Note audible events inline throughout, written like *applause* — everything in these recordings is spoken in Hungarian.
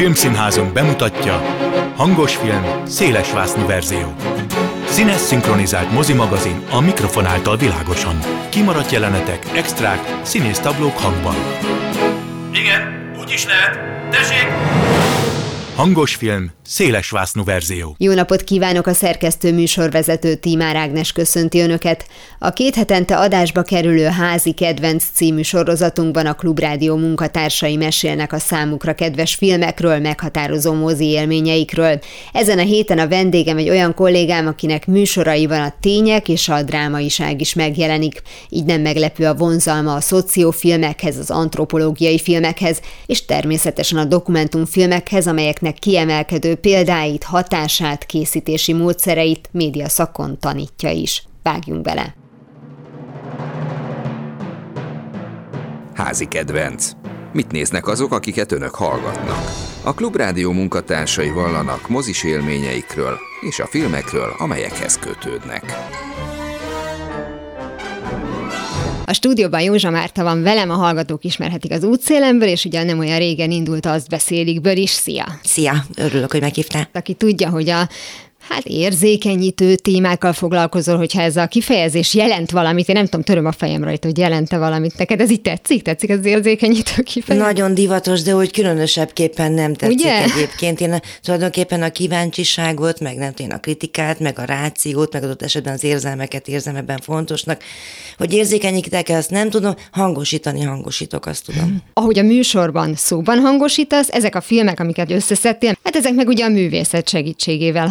Filmszínházunk bemutatja Hangos film, szélesvásznú verzió. Színes szinkronizált mozimagazin a mikrofon által világosan. Kimaradt jelenetek, extrák, színésztablók hangban. Igen, úgy is lehet. Tessék! Hangos film, szélesvásznú verzió. Jó napot kívánok a szerkesztő műsorvezető Tímár Ágnes köszönti Önöket. A két hetente adásba kerülő Házi Kedvenc című sorozatunkban a Klubrádió munkatársai mesélnek a számukra kedves filmekről, meghatározó mozi élményeikről. Ezen a héten a vendégem egy olyan kollégám, akinek műsoraiban a tények és a drámaiság is megjelenik. Így nem meglepő a vonzalma a szociófilmekhez, az antropológiai filmekhez, és természetesen a dokumentumfilmekhez, amelyeknek kiemelkedő példáit, hatását, készítési módszereit média szakon tanítja is. Vágjunk bele! Házi kedvenc. Mit néznek azok, akiket önök hallgatnak? A Klubrádió munkatársai vallanak mozis élményeikről és a filmekről, amelyekhez kötődnek. A stúdióban Józsa Márta van velem, a hallgatók ismerhetik az útszélemből, és ugye nem olyan régen indult azt beszélikből is. Szia! Szia, örülök, hogy meghívtál. Aki tudja, hogy a hát érzékenyítő témákkal foglalkozol, hogyha ez a kifejezés jelent valamit, én nem tudom, töröm a fejem rajta, hogy jelente valamit neked, ez így tetszik? Tetszik az érzékenyítő kifejezés? Nagyon divatos, de hogy különösebbképpen nem tetszik Ugye? egyébként. Én a, tulajdonképpen a kíváncsiságot, meg nem én a kritikát, meg a rációt, meg adott esetben az érzelmeket érzem ebben fontosnak. Hogy érzékenyítek azt nem tudom, hangosítani hangosítok, azt tudom. Ahogy a műsorban szóban hangosítasz, ezek a filmek, amiket összeszedtél, hát ezek meg ugye a művészet segítségével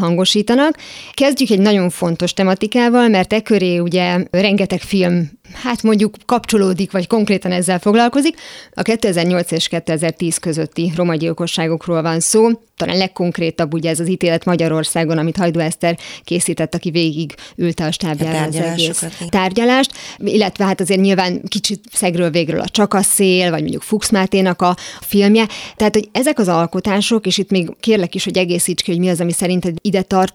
hangosítanak. Kezdjük egy nagyon fontos tematikával, mert e köré ugye rengeteg film hát mondjuk kapcsolódik, vagy konkrétan ezzel foglalkozik. A 2008 és 2010 közötti romagyilkosságokról van szó. Talán legkonkrétabb ugye ez az ítélet Magyarországon, amit Hajdú Eszter készített, aki végig ülte a stábjára az egész tárgyalást, illetve hát azért nyilván kicsit szegről végről a Csak a szél, vagy mondjuk Fuchs Máténak a filmje. Tehát, hogy ezek az alkotások, és itt még kérlek is, hogy egészíts ki, hogy mi az, ami szerinted ide tartozik,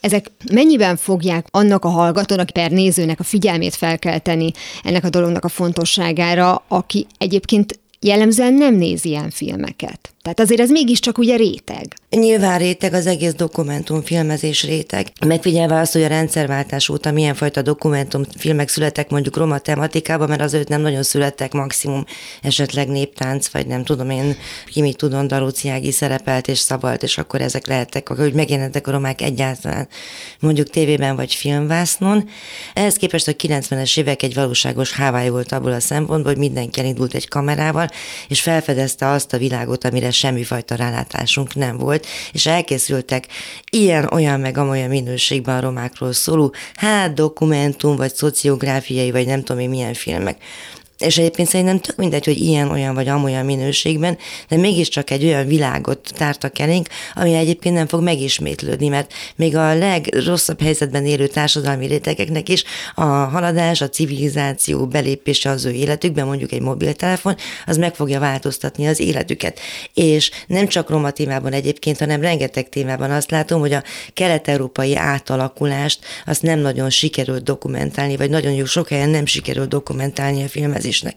ezek mennyiben fogják annak a hallgatónak, per nézőnek a figyelmét felkelteni ennek a dolognak a fontosságára, aki egyébként jellemzően nem néz ilyen filmeket. Tehát azért ez mégiscsak ugye réteg. Nyilván réteg az egész dokumentumfilmezés réteg. Megfigyelve azt, hogy a rendszerváltás óta milyen fajta dokumentumfilmek születtek mondjuk roma tematikában, mert azért nem nagyon születtek maximum esetleg néptánc, vagy nem tudom én, ki mit tudom, Daróci Ági szerepelt és szabalt, és akkor ezek lehettek, hogy megjelentek a romák egyáltalán mondjuk tévében vagy filmvásznon. Ehhez képest a 90-es évek egy valóságos Hawaii volt abból a szempontból, hogy mindenki elindult egy kamerával, és felfedezte azt a világot, amire semmifajta rálátásunk nem volt, és elkészültek ilyen-olyan meg amolyan minőségben a romákról szóló, hát dokumentum, vagy szociográfiai, vagy nem tudom én milyen filmek. És egyébként szerintem tök mindegy, hogy ilyen, olyan vagy amolyan minőségben, de mégiscsak egy olyan világot tártak elénk, ami egyébként nem fog megismétlődni, mert még a legrosszabb helyzetben élő társadalmi rétegeknek is a haladás, a civilizáció belépése az ő életükbe, mondjuk egy mobiltelefon, az meg fogja változtatni az életüket. És nem csak roma témában egyébként, hanem rengeteg témában azt látom, hogy a kelet-európai átalakulást azt nem nagyon sikerült dokumentálni, vagy nagyon jó sok helyen nem sikerült dokumentálni a filmezésnek.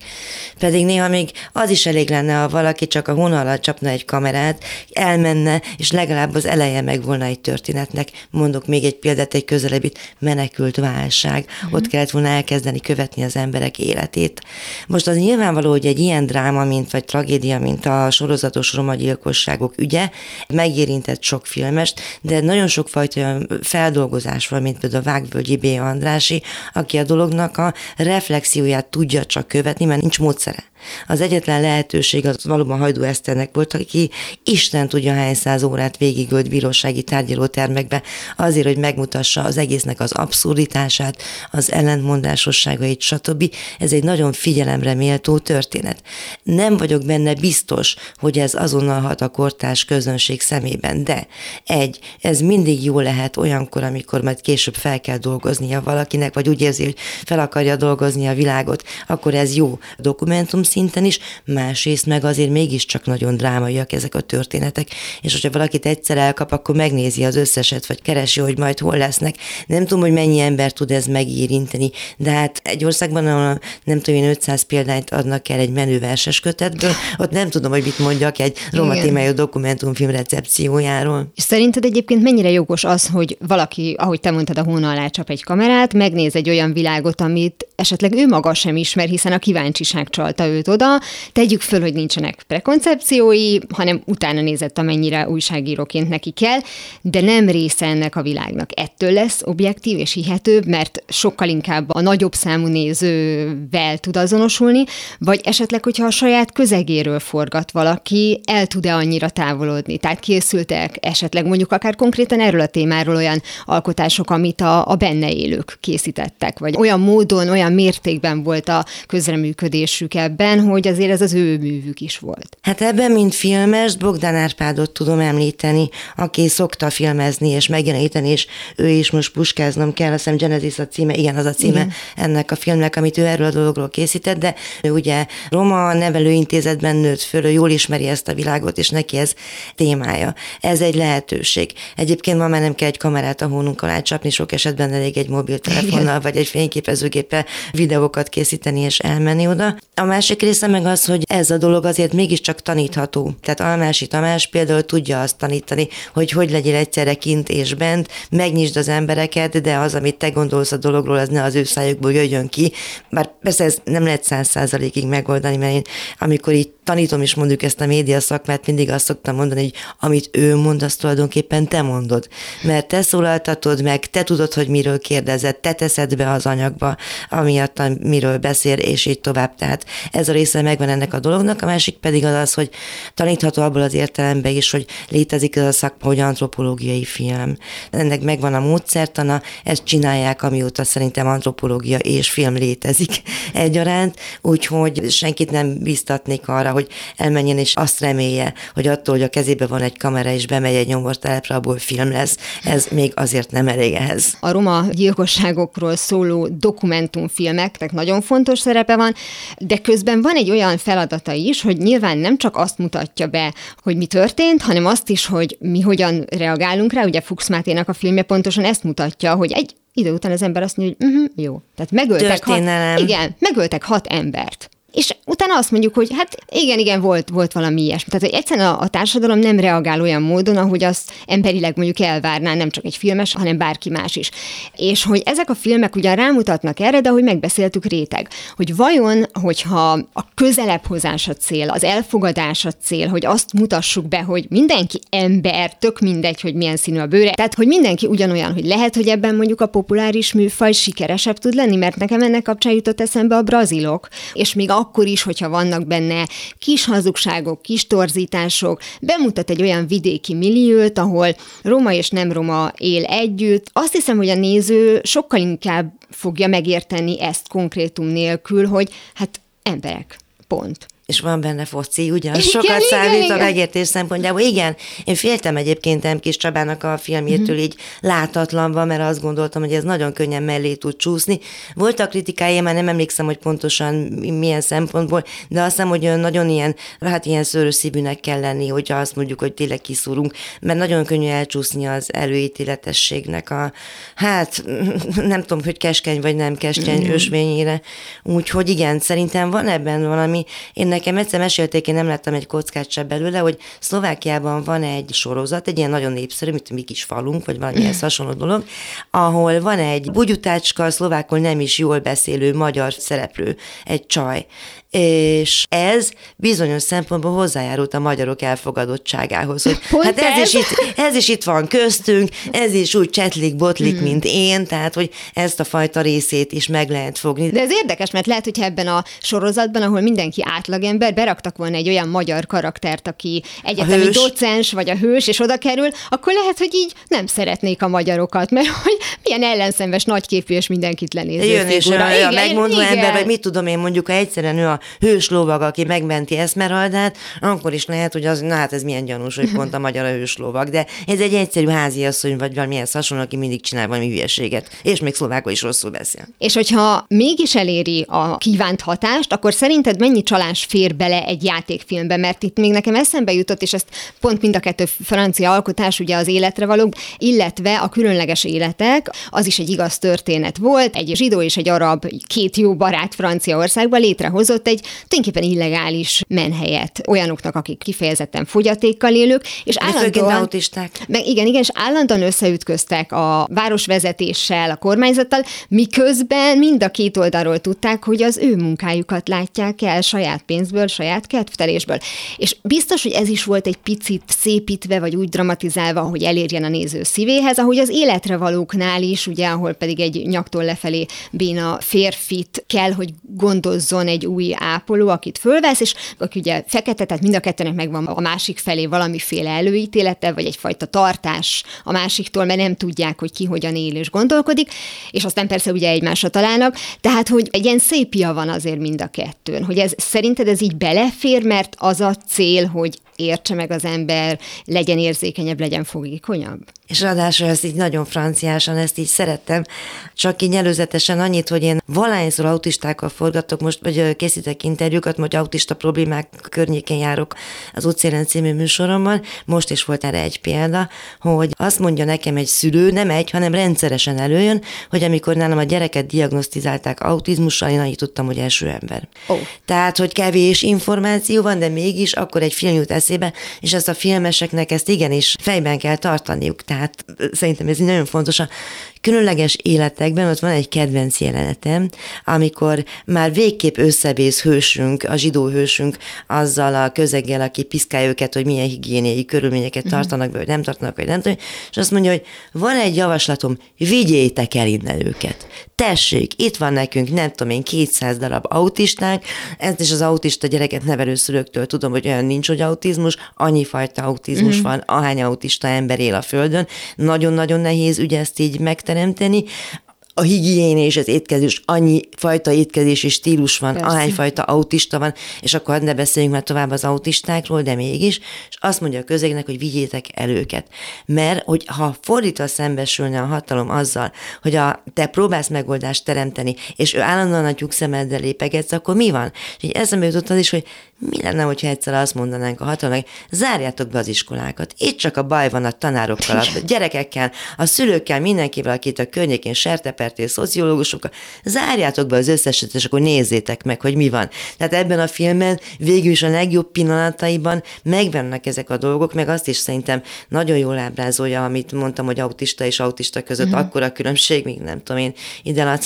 Pedig néha még az is elég lenne, ha valaki csak a hóna alatt csapna egy kamerát, elmenne, és legalább az eleje meg volna egy történetnek. Mondok még egy példát, egy közelebbit, menekült válság. Uh-huh. Ott kellett volna elkezdeni követni az emberek életét. Most az nyilvánvaló, hogy egy ilyen dráma, mint vagy tragédia, mint a sorozatos roma gyilkosságok ügye, megérintett sok filmest, de nagyon sok fajta olyan feldolgozás van, mint például a Vágvölgyi B. Andrási, aki a dolognak a reflexióját tudja csak követni, mert nincs módszere. Az egyetlen lehetőség az valóban Hajdú Eszternek volt, aki Isten tudja hány száz órát végigölt bírósági tárgyalótermekbe azért, hogy megmutassa az egésznek az abszurditását, az ellentmondásosságait, stb. Ez egy nagyon figyelemre méltó történet. Nem vagyok benne biztos, hogy ez azonnal hat a kortárs közönség szemében, de egy, ez mindig jó lehet olyankor, amikor majd később fel kell dolgoznia valakinek, vagy úgy érzi, hogy fel akarja dolgozni a világot, akkor ez jó dokumentum szinten is, másrészt meg azért mégiscsak nagyon drámaiak ezek a történetek, és hogyha valakit egyszer elkap, akkor megnézi az összeset, vagy keresi, hogy majd hol lesznek. Nem tudom, hogy mennyi ember tud ez megérinteni, de hát egy országban, ahol nem tudom én 500 példányt adnak el egy menő verses kötetből, ott nem tudom, hogy mit mondjak egy roma témájú dokumentumfilm recepciójáról. És szerinted egyébként mennyire jogos az, hogy valaki, ahogy te mondtad, a hóna alá csap egy kamerát, megnéz egy olyan világot, amit esetleg ő maga sem ismer, hiszen a kíváncsiság csalta őt oda. Tegyük föl, hogy nincsenek prekoncepciói, hanem utána nézett, amennyire újságíróként neki kell, de nem része ennek a világnak. Ettől lesz objektív és hihetőbb, mert sokkal inkább a nagyobb számú nézővel tud azonosulni, vagy esetleg, hogyha a saját közegéről forgat valaki, el tud-e annyira távolodni? Tehát készültek esetleg mondjuk akár konkrétan erről a témáról olyan alkotások, amit a, a benne élők készítettek, vagy olyan módon, olyan mértékben volt a közreműködésük ebben, hogy azért ez az ő művük is volt. Hát ebben, mint filmes, Bogdan Árpádot tudom említeni, aki szokta filmezni és megjeleníteni, és ő is most puskáznom kell, azt hiszem Genesis a címe, igen, az a címe igen. ennek a filmnek, amit ő erről a dologról készített, de ő ugye Roma nevelőintézetben nőtt föl, ő jól ismeri ezt a világot, és neki ez témája. Ez egy lehetőség. Egyébként ma már nem kell egy kamerát a hónunk alá csapni, sok esetben elég egy mobiltelefonnal, vagy egy fényképezőgéppel videókat készíteni és elmenni oda. A másik része meg az, hogy ez a dolog azért mégiscsak tanítható. Tehát Almási Tamás például tudja azt tanítani, hogy hogy legyél egyszerre kint és bent, megnyisd az embereket, de az, amit te gondolsz a dologról, az ne az ő szájukból jöjjön ki. Bár persze ez nem lehet száz százalékig megoldani, mert én amikor így tanítom is mondjuk ezt a média szakmát, mindig azt szoktam mondani, hogy amit ő mond, azt tulajdonképpen te mondod. Mert te szólaltatod meg, te tudod, hogy miről kérdezed, te teszed be az anyagba, amiatt, miről beszél, és így tovább. Tehát ez a része megvan ennek a dolognak, a másik pedig az az, hogy tanítható abból az értelemben is, hogy létezik ez a szakma, hogy antropológiai film. Ennek megvan a módszertana, ezt csinálják, amióta szerintem antropológia és film létezik *laughs* egyaránt, úgyhogy senkit nem biztatnék arra, hogy elmenjen és azt remélje, hogy attól, hogy a kezébe van egy kamera és bemegy egy nyomortelepre, abból film lesz, ez még azért nem elég ehhez. A roma gyilkosságokról szóló dokumentumfilmeknek nagyon fontos szerepe van, de közben van egy olyan feladata is, hogy nyilván nem csak azt mutatja be, hogy mi történt, hanem azt is, hogy mi hogyan reagálunk rá. Ugye Fuchs Máténak a filmje pontosan ezt mutatja, hogy egy idő után az ember azt mondja, hogy uh-huh, jó. Tehát megöltek hat, igen, megöltek hat embert és utána azt mondjuk, hogy hát igen, igen, volt, volt valami ilyesmi. Tehát, hogy egyszerűen a, a társadalom nem reagál olyan módon, ahogy azt emberileg mondjuk elvárná, nem csak egy filmes, hanem bárki más is. És hogy ezek a filmek ugyan rámutatnak erre, de hogy megbeszéltük réteg, hogy vajon, hogyha a közelebb hozás a cél, az elfogadás a cél, hogy azt mutassuk be, hogy mindenki ember, tök mindegy, hogy milyen színű a bőre, tehát hogy mindenki ugyanolyan, hogy lehet, hogy ebben mondjuk a populáris műfaj sikeresebb tud lenni, mert nekem ennek kapcsán jutott eszembe a brazilok, és még akkor is, hogyha vannak benne kis hazugságok, kis torzítások, bemutat egy olyan vidéki milliót, ahol roma és nem roma él együtt. Azt hiszem, hogy a néző sokkal inkább fogja megérteni ezt konkrétum nélkül, hogy hát emberek, pont és van benne foci, ugyan sokat igen, számít igen. a megértés szempontjából. Igen, én féltem egyébként M. Kis Csabának a filmjétől uh-huh. így látatlanva, mert azt gondoltam, hogy ez nagyon könnyen mellé tud csúszni. Voltak kritikája, már nem emlékszem, hogy pontosan milyen szempontból, de azt hiszem, hogy nagyon ilyen, hát ilyen szörös szívűnek kell lenni, hogyha azt mondjuk, hogy tényleg kiszúrunk, mert nagyon könnyű elcsúszni az előítéletességnek a, hát *laughs* nem tudom, hogy keskeny vagy nem keskeny uh-huh. ösvényére. Úgyhogy igen, szerintem van ebben valami, én nekem egyszer mesélték, én nem láttam egy kockát se belőle, hogy Szlovákiában van egy sorozat, egy ilyen nagyon népszerű, mint mi kis falunk, vagy valami mm. hasonló dolog, ahol van egy bugyutácska, szlovákul nem is jól beszélő magyar szereplő, egy csaj, és ez bizonyos szempontból hozzájárult a magyarok elfogadottságához, hogy Pont hát ez, ez? Is itt, ez is itt van köztünk, ez is úgy csetlik, botlik, hmm. mint én, tehát hogy ezt a fajta részét is meg lehet fogni. De ez érdekes, mert lehet, hogy ebben a sorozatban, ahol mindenki átlag átlagember beraktak volna egy olyan magyar karaktert, aki egyetemi docens vagy a hős, és oda kerül, akkor lehet, hogy így nem szeretnék a magyarokat, mert *laughs* hogy milyen ellenszenves nagyképű és mindenkit lenéző Jön és olyan, igen, megmondó igen. ember, vagy mit tudom én, mondjuk, ha egyszerűen ő a hős lovag, aki megmenti Eszmeraldát, akkor is lehet, hogy az, na hát ez milyen gyanús, hogy pont a magyar a hős lovag, de ez egy egyszerű háziasszony, vagy valamilyen hasonló, aki mindig csinál valami hülyeséget, és még szlovákul is rosszul beszél. És hogyha mégis eléri a kívánt hatást, akkor szerinted mennyi csalás fér bele egy játékfilmbe? Mert itt még nekem eszembe jutott, és ezt pont mind a kettő francia alkotás, ugye az életre való, illetve a különleges életek, az is egy igaz történet volt. Egy zsidó és egy arab, két jó barát Franciaországban létrehozott egy tulajdonképpen illegális menhelyet olyanoknak, akik kifejezetten fogyatékkal élők, és állandóan... autisták. Meg igen, igen, és állandóan összeütköztek a városvezetéssel, a kormányzattal, miközben mind a két oldalról tudták, hogy az ő munkájukat látják el saját pénzből, saját kedvtelésből. És biztos, hogy ez is volt egy picit szépítve, vagy úgy dramatizálva, hogy elérjen a néző szívéhez, ahogy az életre valóknál is, ugye, ahol pedig egy nyaktól lefelé béna férfit kell, hogy gondozzon egy új ápoló, akit fölvesz, és aki ugye fekete, tehát mind a kettőnek megvan a másik felé valamiféle előítélete, vagy egyfajta tartás a másiktól, mert nem tudják, hogy ki hogyan él és gondolkodik, és aztán persze ugye egymásra találnak, tehát hogy egy ilyen szépia van azért mind a kettőn, hogy ez szerinted ez így belefér, mert az a cél, hogy értse meg az ember, legyen érzékenyebb, legyen fogékonyabb. És ráadásul ezt így nagyon franciásan, ezt így szerettem, csak így előzetesen annyit, hogy én valahányszor autistákkal forgatok, most vagy készítek interjúkat, hogy autista problémák környékén járok az Óceán című műsoromban, most is volt erre egy példa, hogy azt mondja nekem egy szülő, nem egy, hanem rendszeresen előjön, hogy amikor nálam a gyereket diagnosztizálták autizmussal, én annyit tudtam, hogy első ember. Oh. Tehát, hogy kevés információ van, de mégis akkor egy film jut eszébe, és ezt a filmeseknek ezt igenis fejben kell tartaniuk. Tehát szerintem ez nagyon fontos. A különleges életekben ott van egy kedvenc jelenetem, amikor már végképp összevész hősünk, a zsidó hősünk azzal a közeggel, aki piszkálja őket, hogy milyen higiéniai körülményeket uh-huh. tartanak be, vagy nem tartanak, vagy nem tudom, és azt mondja, hogy van egy javaslatom, vigyétek el innen őket. Tessék, itt van nekünk, nem tudom én, 200 darab autistánk, ezt is az autista gyereket nevelőszülőktől tudom, hogy olyan nincs, hogy autizmus, annyi fajta autizmus uh-huh. van, ahány autista ember él a földön. Nagyon-nagyon nehéz ugye ezt így megtenni, teremteni, a higién és az étkezés, annyi fajta étkezési stílus van, Persze. ahány fajta autista van, és akkor ne beszéljünk már tovább az autistákról, de mégis, és azt mondja a közegnek, hogy vigyétek el őket. Mert, hogy ha fordítva szembesülne a hatalom azzal, hogy a, te próbálsz megoldást teremteni, és ő állandóan a tyúk szemeddel lépegetsz, akkor mi van? És így eszembe jutott az is, hogy mi lenne, hogyha egyszer azt mondanánk a hatalomnak, zárjátok be az iskolákat. Itt csak a baj van a tanárokkal, a gyerekekkel, a szülőkkel, mindenkivel, akit a környékén sertepertél, szociológusokkal. Zárjátok be az összeset, és akkor nézzétek meg, hogy mi van. Tehát ebben a filmben végül is a legjobb pillanataiban megvannak ezek a dolgok, meg azt is szerintem nagyon jól ábrázolja, amit mondtam, hogy autista és autista között uh-huh. akkor a különbség, még nem tudom én, ide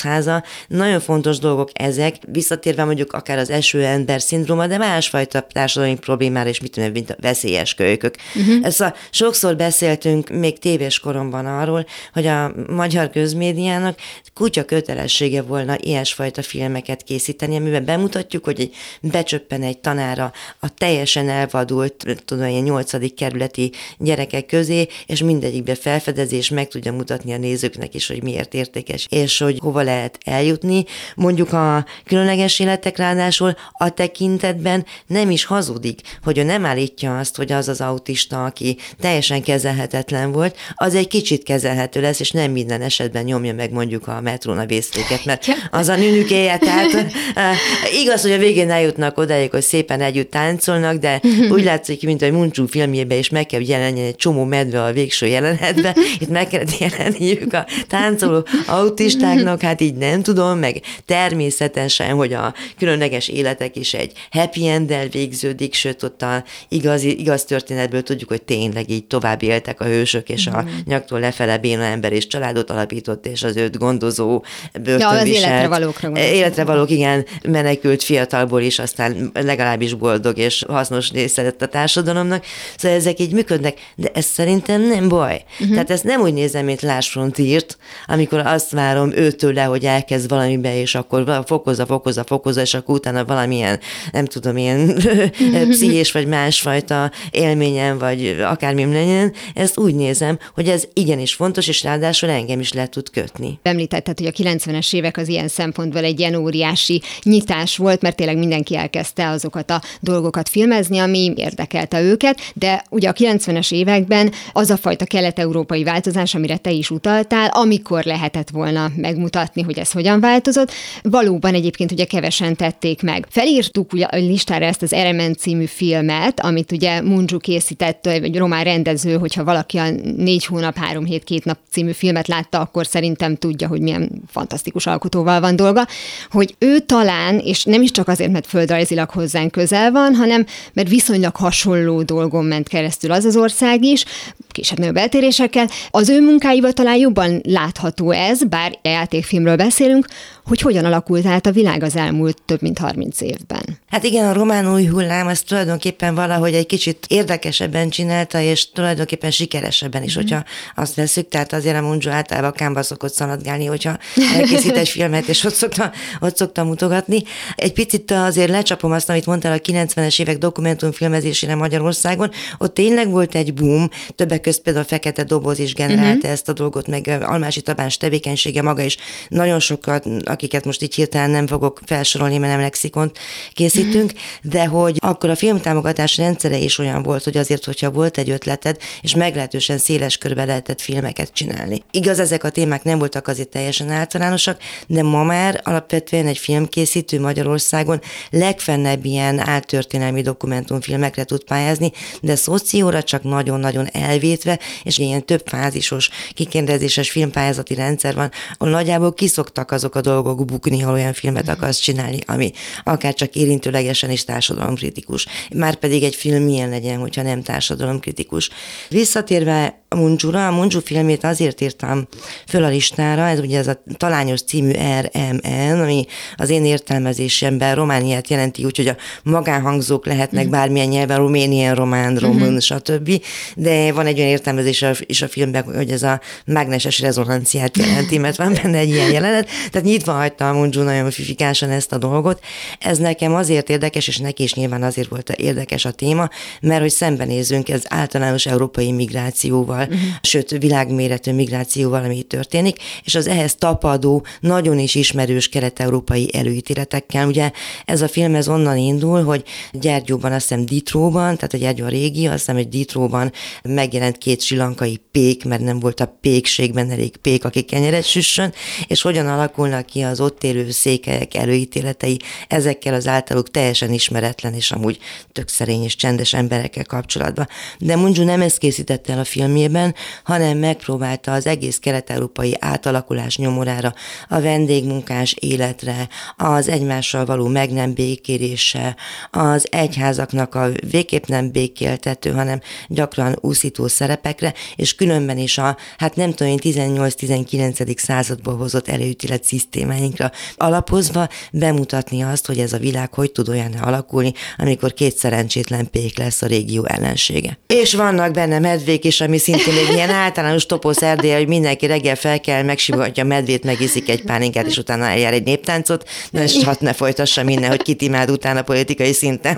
Nagyon fontos dolgok ezek, visszatérve mondjuk akár az eső ember szindróma, de más másfajta társadalmi problémára, és mit tudom, mint a veszélyes kölykök. Uh-huh. Ezt a, sokszor beszéltünk még tévés koromban arról, hogy a magyar közmédiának kutya kötelessége volna ilyesfajta filmeket készíteni, amiben bemutatjuk, hogy egy, becsöppen egy tanára a teljesen elvadult, tudom, ilyen nyolcadik kerületi gyerekek közé, és mindegyikbe felfedezi, és meg tudja mutatni a nézőknek is, hogy miért értékes, és hogy hova lehet eljutni. Mondjuk a különleges életek ráadásul a tekintetben nem is hazudik, hogy ő nem állítja azt, hogy az az autista, aki teljesen kezelhetetlen volt, az egy kicsit kezelhető lesz, és nem minden esetben nyomja meg mondjuk a metrón a vészléket, mert az a nünükéje, tehát igaz, hogy a végén eljutnak odáig, hogy szépen együtt táncolnak, de úgy látszik, mint a Muncsú filmjében is meg kell jelenjen egy csomó medve a végső jelenetben, itt meg kellett jelenniük a táncoló autistáknak, hát így nem tudom, meg természetesen, hogy a különleges életek is egy happy end enddel végződik, sőt ott a igaz, igaz történetből tudjuk, hogy tényleg így tovább éltek a hősök, és a mm. nyaktól lefele béna ember és családot alapított, és az őt gondozó börtönviselt. Ja, az életre valókra gondolom. Életre valók, igen, menekült fiatalból is, aztán legalábbis boldog és hasznos része lett a társadalomnak. Szóval ezek így működnek, de ez szerintem nem baj. Uh-huh. Tehát ezt nem úgy nézem, mint Lás írt, amikor azt várom őtől le, hogy elkezd valamibe, és akkor fokozza, fokozza, fokozza, és akkor utána valamilyen, nem tudom én, *laughs* pszichés vagy másfajta élményem, vagy akármi legyen, ezt úgy nézem, hogy ez igenis fontos, és ráadásul engem is le tud kötni. Említetted, hogy a 90-es évek az ilyen szempontból egy ilyen óriási nyitás volt, mert tényleg mindenki elkezdte azokat a dolgokat filmezni, ami érdekelte őket, de ugye a 90-es években az a fajta kelet-európai változás, amire te is utaltál, amikor lehetett volna megmutatni, hogy ez hogyan változott, valóban egyébként ugye kevesen tették meg. Felírtuk ugye a listára ezt az Eremen című filmet, amit ugye Munju készített, vagy román rendező, hogyha valaki a négy hónap, három hét, két nap című filmet látta, akkor szerintem tudja, hogy milyen fantasztikus alkotóval van dolga, hogy ő talán, és nem is csak azért, mert földrajzilag hozzánk közel van, hanem mert viszonylag hasonló dolgon ment keresztül az az ország is, kisebb-nagyobb eltérésekkel. Az ő munkáival talán jobban látható ez, bár játékfilmről beszélünk, hogy hogyan alakult át a világ az elmúlt több mint 30 évben. Hát igen, a román új hullám az tulajdonképpen valahogy egy kicsit érdekesebben csinálta, és tulajdonképpen sikeresebben is, mm. hogyha azt veszük. Tehát azért a Munzsó általában kámba szokott szaladgálni, hogyha *laughs* elkészít egy filmet, és ott szokta, ott szokta mutogatni. Egy picit azért lecsapom azt, amit mondtál a 90-es évek dokumentumfilmezésére Magyarországon. Ott tényleg volt egy boom, többek között például a Fekete Doboz is generálta mm-hmm. ezt a dolgot, meg Almási Tabás tevékenysége maga is. Nagyon sokat, akiket most így hirtelen nem fogok felsorolni, mert nem lexikont készítünk, de hogy akkor a filmtámogatás rendszere is olyan volt, hogy azért, hogyha volt egy ötleted, és meglehetősen széles körbe lehetett filmeket csinálni. Igaz, ezek a témák nem voltak azért teljesen általánosak, de ma már alapvetően egy filmkészítő Magyarországon legfennebb ilyen áltörténelmi dokumentumfilmekre tud pályázni, de szocióra csak nagyon-nagyon elvétve, és ilyen több fázisos, kikérdezéses filmpályázati rendszer van, ahol nagyjából kiszoktak azok a dolgok dolgok bukni, ha olyan filmet akarsz csinálni, ami akár csak érintőlegesen is társadalomkritikus. Már pedig egy film milyen legyen, hogyha nem társadalomkritikus. Visszatérve a Muncsura, a Muncsú filmét azért írtam föl a listára, ez ugye ez a talányos című RMN, ami az én értelmezésemben Romániát jelenti, úgyhogy a magánhangzók lehetnek mm. bármilyen nyelven, ruménien, román, román, mm-hmm. stb. De van egy olyan értelmezés is a filmben, hogy ez a mágneses rezonanciát jelenti, mert van benne egy ilyen jelenet. Tehát nyitva hagyta a Muncsú nagyon fifikásan ezt a dolgot. Ez nekem azért érdekes, és neki is nyilván azért volt érdekes a téma, mert hogy szembenézünk ez általános európai migrációval, migrációval, uh-huh. sőt világméretű migrációval, ami itt történik, és az ehhez tapadó, nagyon is ismerős kelet-európai előítéletekkel. Ugye ez a film ez onnan indul, hogy Gyergyóban, azt hiszem Ditróban, tehát a Gyergyó a régi, azt hiszem, hogy Ditróban megjelent két silankai pék, mert nem volt a pékségben elég pék, akik kenyeret süssön, és hogyan alakulnak ki az ott élő székelyek előítéletei ezekkel az általuk teljesen ismeretlen és amúgy tök szerény és csendes emberekkel kapcsolatban. De Munju nem ezt készítette el a filmjében, filmjében, hanem megpróbálta az egész kelet-európai átalakulás nyomorára, a vendégmunkás életre, az egymással való meg nem békérése, az egyházaknak a végképp nem békéltető, hanem gyakran úszító szerepekre, és különben is a, hát nem tudom 18-19. századból hozott előítélet szisztémáinkra alapozva bemutatni azt, hogy ez a világ hogy tud olyan alakulni, amikor két szerencsétlen pék lesz a régió ellensége. És vannak benne medvék is, ami szintén szintén egy ilyen általános toposz erdélye, hogy mindenki reggel fel kell, megsimogatja medvét, megiszik egy pálinkát, és utána eljár egy néptáncot, de ezt hat ne folytassa minden, hogy kit imád utána politikai szinten.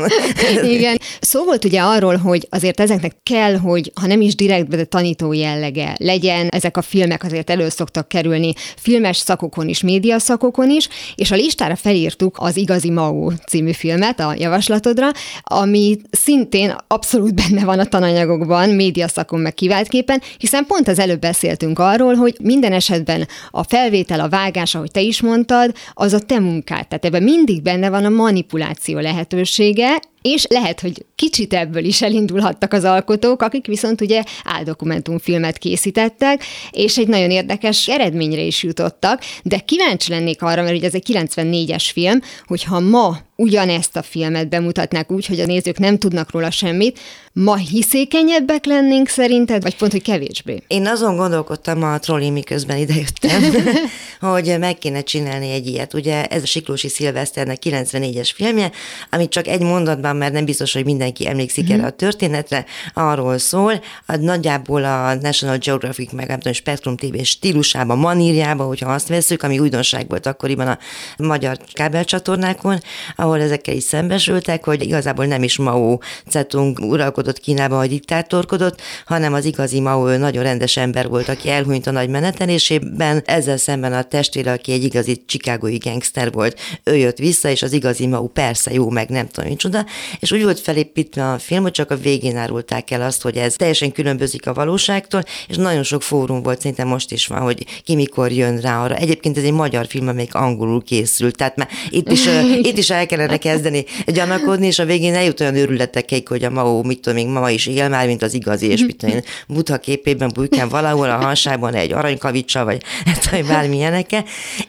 Igen. Szó volt ugye arról, hogy azért ezeknek kell, hogy ha nem is direktbe, de tanító jellege legyen. Ezek a filmek azért elő szoktak kerülni filmes szakokon is, média szakokon is, és a listára felírtuk az Igazi Mao című filmet a javaslatodra, ami szintén abszolút benne van a tananyagokban, média szakon meg kivált képen, hiszen pont az előbb beszéltünk arról, hogy minden esetben a felvétel, a vágás, ahogy te is mondtad, az a te munkád. Tehát ebben mindig benne van a manipuláció lehetősége, és lehet, hogy kicsit ebből is elindulhattak az alkotók, akik viszont ugye áldokumentumfilmet készítettek, és egy nagyon érdekes eredményre is jutottak, de kíváncsi lennék arra, mert ugye ez egy 94-es film, hogyha ma ugyanezt a filmet bemutatnák úgy, hogy a nézők nem tudnak róla semmit, ma hiszékenyebbek lennénk szerinted, vagy pont, hogy kevésbé? Én azon gondolkodtam a trolli miközben idejöttem, *laughs* hogy meg kéne csinálni egy ilyet. Ugye ez a Siklósi Szilveszternek 94-es filmje, amit csak egy mondatban mondtam, mert nem biztos, hogy mindenki emlékszik uh-huh. erre a történetre, arról szól, a, nagyjából a National Geographic, meg nem tudom, Spectrum TV stílusában, manírjában, hogyha azt veszük, ami újdonság volt akkoriban a magyar kábelcsatornákon, ahol ezekkel is szembesültek, hogy igazából nem is Mao Zedong uralkodott Kínában, vagy diktátorkodott, hanem az igazi Mao ő nagyon rendes ember volt, aki elhunyt a nagy menetelésében, ezzel szemben a testvére, aki egy igazi csikágói gangster volt, ő jött vissza, és az igazi Mao persze jó, meg nem tudom, micsoda, és úgy volt felépítve a film, hogy csak a végén árulták el azt, hogy ez teljesen különbözik a valóságtól, és nagyon sok fórum volt, szerintem most is van, hogy ki mikor jön rá arra. Egyébként ez egy magyar film, amelyik angolul készült, tehát már itt is, *laughs* itt is el kellene kezdeni gyanakodni, és a végén eljut olyan őrületekig, hogy a Mao, mit tudom, még ma is él már, mint az igazi, és mit tudom én, Buddha képében bujkán valahol a hansában egy aranykavicsa, vagy hát, vagy bármilyeneke,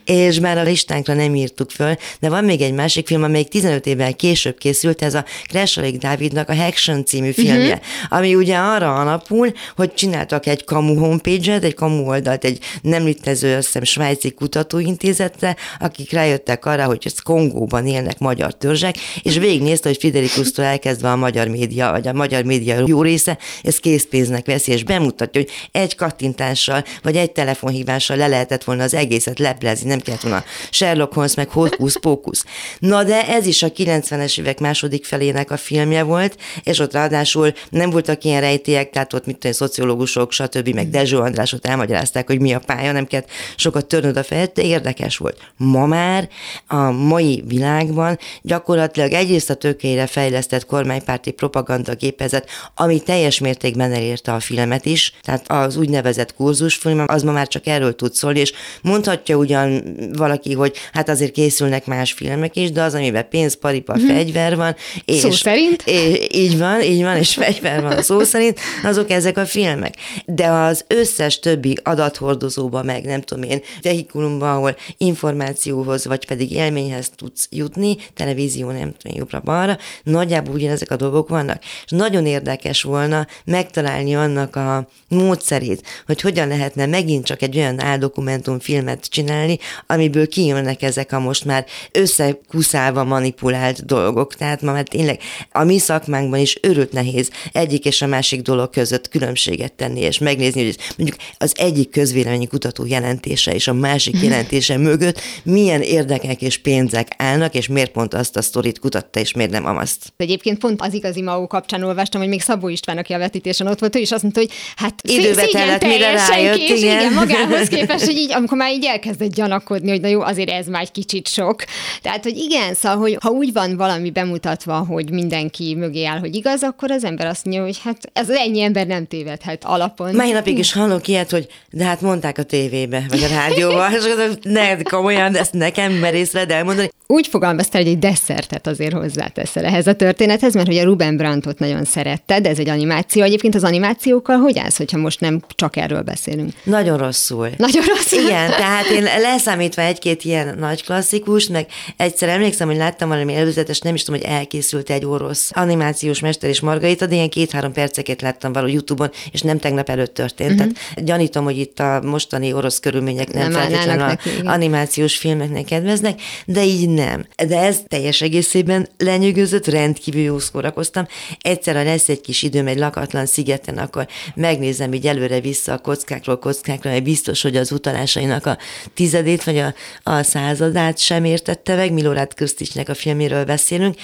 és már a listánkra nem írtuk föl, de van még egy másik film, amelyik 15 évvel később készült, ez a Crash Dávidnak a Haction című filmje, uh-huh. ami ugye arra alapul, hogy csináltak egy kamu homepage-et, egy kamu oldalt, egy nem létező, azt hiszem, svájci kutatóintézetre, akik rájöttek arra, hogy ez Kongóban élnek magyar törzsek, és végignézte, hogy Fidelikusztól elkezdve a magyar média, vagy a magyar média jó része, ez készpénznek veszi, és bemutatja, hogy egy kattintással, vagy egy telefonhívással le lehetett volna az egészet leplezni, nem kellett volna Sherlock Holmes, meg Hokus Pokus. Na de ez is a 90-es évek második felének a filmje volt, és ott ráadásul nem voltak ilyen rejtélyek, tehát ott mit tudom, szociológusok, stb., meg Dezső András ott elmagyarázták, hogy mi a pálya, nem kellett sokat törnöd a fejed, de érdekes volt. Ma már a mai világban gyakorlatilag egyrészt a tökélyre fejlesztett kormánypárti propaganda gépezet, ami teljes mértékben elérte a filmet is, tehát az úgynevezett kurzusfilm, az ma már csak erről tud szólni, és mondhatja ugyan valaki, hogy hát azért készülnek más filmek is, de az, amiben pénz, paripa, hmm. fegyver van. És, szó szerint? És, így van, így van, és fegyver van szó szerint, azok ezek a filmek. De az összes többi adathordozóba, meg nem tudom én, vehikulumban, ahol információhoz, vagy pedig élményhez tudsz jutni, televízió, nem tudom, jobbra-balra, nagyjából ugyanezek a dolgok vannak. És nagyon érdekes volna megtalálni annak a módszerét, hogy hogyan lehetne megint csak egy olyan áldokumentumfilmet csinálni, amiből kijönnek ezek a most már összekuszálva manipulált dolgok. Tehát ma már tényleg a mi szakmánkban is örült nehéz egyik és a másik dolog között különbséget tenni, és megnézni, hogy mondjuk az egyik közvéleményi kutató jelentése és a másik jelentése mögött milyen érdekek és pénzek állnak, és miért pont azt a sztorit kutatta, és miért nem azt. Egyébként pont az igazi MAU kapcsán olvastam, hogy még Szabó István, aki a vetítésen ott volt, ő is azt mondta, hogy hát időbe tellett, mire rájött, kés, igen. igen. magához *laughs* képest, hogy így, amikor már így elkezdett gyanakodni, hogy na jó, azért ez már egy kicsit sok. Tehát, hogy igen, szóval, hogy ha úgy van valami bemutatva, hogy mindenki mögé áll, hogy igaz, akkor az ember azt mondja, hogy hát ez ennyi ember nem tévedhet alapon. Mai napig is hallok ilyet, hogy de hát mondták a tévébe, vagy a rádióban, és az, ne, komolyan, ezt nekem merészled elmondani. Úgy fogalmaztál, hogy egy desszertet azért hozzáteszel ehhez a történethez, mert hogy a Ruben Brantot nagyon szeretted, ez egy animáció. Egyébként az animációkkal hogy állsz, hogyha most nem csak erről beszélünk? Nagyon rosszul. Nagyon rosszul? Igen, tehát én leszámítva egy-két ilyen nagy klasszikus, meg egyszer emlékszem, hogy láttam valami előzetes, nem is tudom, hogy elkészült egy orosz animációs mester és Margarita, de ilyen két-három perceket láttam való YouTube-on, és nem tegnap előtt történt. Uh-huh. Tehát gyanítom, hogy itt a mostani orosz körülmények nem, nem feltétlenül az animációs filmeknek kedveznek, de így nem. De ez teljes egészében lenyűgözött, rendkívül jó szórakoztam. Egyszer, ha lesz egy kis időm egy lakatlan szigeten, akkor megnézem így előre-vissza a kockákról kockákra, mert biztos, hogy az utalásainak a tizedét vagy a, a századát sem értette meg. Milorát Közticsnek a filméről beszélünk.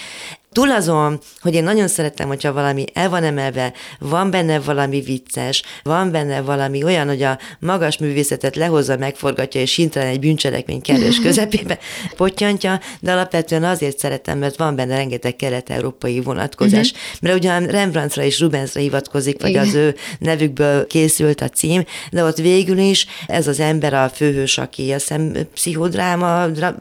Túl azon, hogy én nagyon szeretem, hogyha valami el van emelve, van benne valami vicces, van benne valami olyan, hogy a magas művészetet lehozza, megforgatja, és hintrán egy bűncselekmény kellős *laughs* közepébe potyantja, de alapvetően azért szeretem, mert van benne rengeteg kelet-európai vonatkozás. Uh-huh. Mert ugyan Rembrandtra és Rubensra hivatkozik, vagy Igen. az ő nevükből készült a cím, de ott végül is ez az ember a főhős, aki a szem pszichodráma, hát,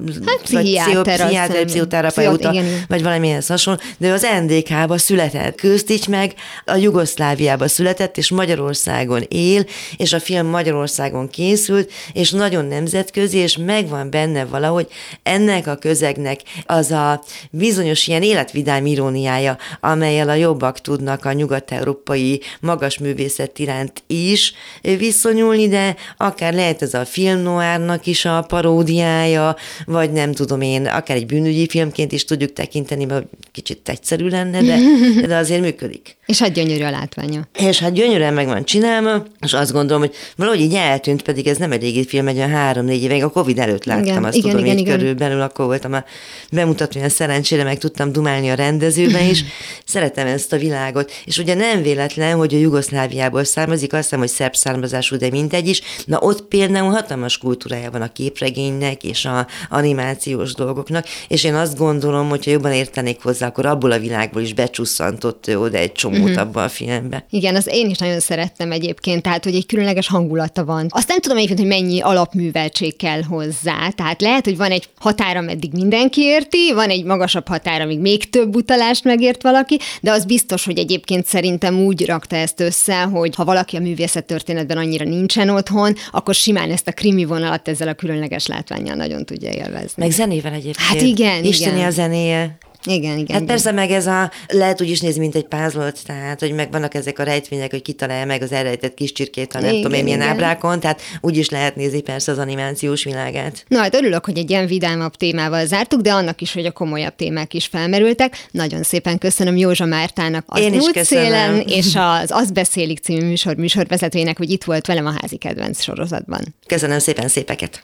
pszichiáter, pszichoterapeuta, vagy valamilyen hasonló, de az NDK-ba született. Köztics meg a Jugoszláviába született, és Magyarországon él, és a film Magyarországon készült, és nagyon nemzetközi, és megvan benne valahogy ennek a közegnek az a bizonyos ilyen életvidám iróniája, amelyel a jobbak tudnak a nyugat-európai magas művészet iránt is viszonyulni, de akár lehet ez a film noárnak is a paródiája, vagy nem tudom én, akár egy bűnügyi filmként is tudjuk tekinteni, mert kicsit egyszerű lenne, de, *laughs* de azért működik. És hát gyönyörű a látványa. És hát gyönyörűen meg van csinálva, és azt gondolom, hogy valahogy így eltűnt, pedig ez nem egy régi film, egy olyan három-négy évig, a Covid előtt láttam, igen, azt igen, tudom, igen, így igen. körülbelül, akkor voltam a bemutatóján, szerencsére meg tudtam dumálni a rendezőben is. *laughs* Szeretem ezt a világot, és ugye nem véletlen, hogy a Jugoszláviából származik, azt hiszem, hogy szerb származású, de mindegy is. Na ott például hatalmas kultúrája van a képregénynek és a animációs dolgoknak, és én azt gondolom, hogy ha jobban értenék hozzá, akkor abból a világból is becsusszantott oda egy csomó uh-huh. abban a filmbe. Igen, az én is nagyon szerettem egyébként, tehát hogy egy különleges hangulata van. Azt nem tudom egyébként, hogy mennyi alapműveltség kell hozzá, tehát lehet, hogy van egy határa, meddig mindenki érti, van egy magasabb határa, amíg még több utalást megért valaki, de az biztos, hogy egyébként szerintem úgy rakta ezt össze, hogy ha valaki a művészet történetben annyira nincsen otthon, akkor simán ezt a krimi vonalat ezzel a különleges látványjal nagyon tudja élvezni. Meg zenével egyébként. Hát igen, Isteni igen. a zenéje. Igen, igen. Hát igen. persze meg ez a, lehet úgy is nézni, mint egy pázlolt, tehát, hogy meg vannak ezek a rejtvények, hogy kitalálja meg az elrejtett kis csirkét, ha nem igen, tudom én milyen igen. ábrákon, tehát úgy is lehet nézni persze az animációs világát. Na, hát örülök, hogy egy ilyen vidámabb témával zártuk, de annak is, hogy a komolyabb témák is felmerültek. Nagyon szépen köszönöm Józsa Mártának az Én is szélen, és az Az beszélik című műsor műsorvezetőjének, hogy itt volt velem a házi kedvenc sorozatban. Köszönöm szépen szépeket!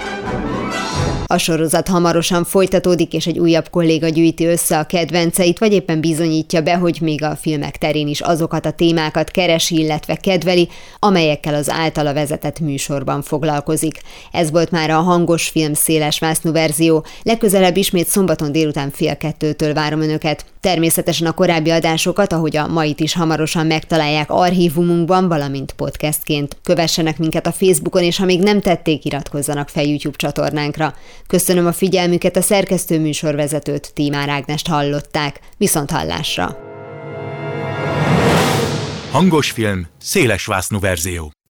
A sorozat hamarosan folytatódik, és egy újabb kolléga gyűjti össze a kedvenceit, vagy éppen bizonyítja be, hogy még a filmek terén is azokat a témákat keresi, illetve kedveli, amelyekkel az általa vezetett műsorban foglalkozik. Ez volt már a hangos film széles vásznú verzió. Legközelebb ismét szombaton délután fél kettőtől várom Önöket. Természetesen a korábbi adásokat, ahogy a mait is hamarosan megtalálják archívumunkban, valamint podcastként. Kövessenek minket a Facebookon, és ha még nem tették, iratkozzanak fel YouTube csatornánkra. Köszönöm a figyelmüket, a szerkesztő műsorvezetőt, Tímár Ágnest hallották. Viszont hallásra! Hangos film, széles verzió.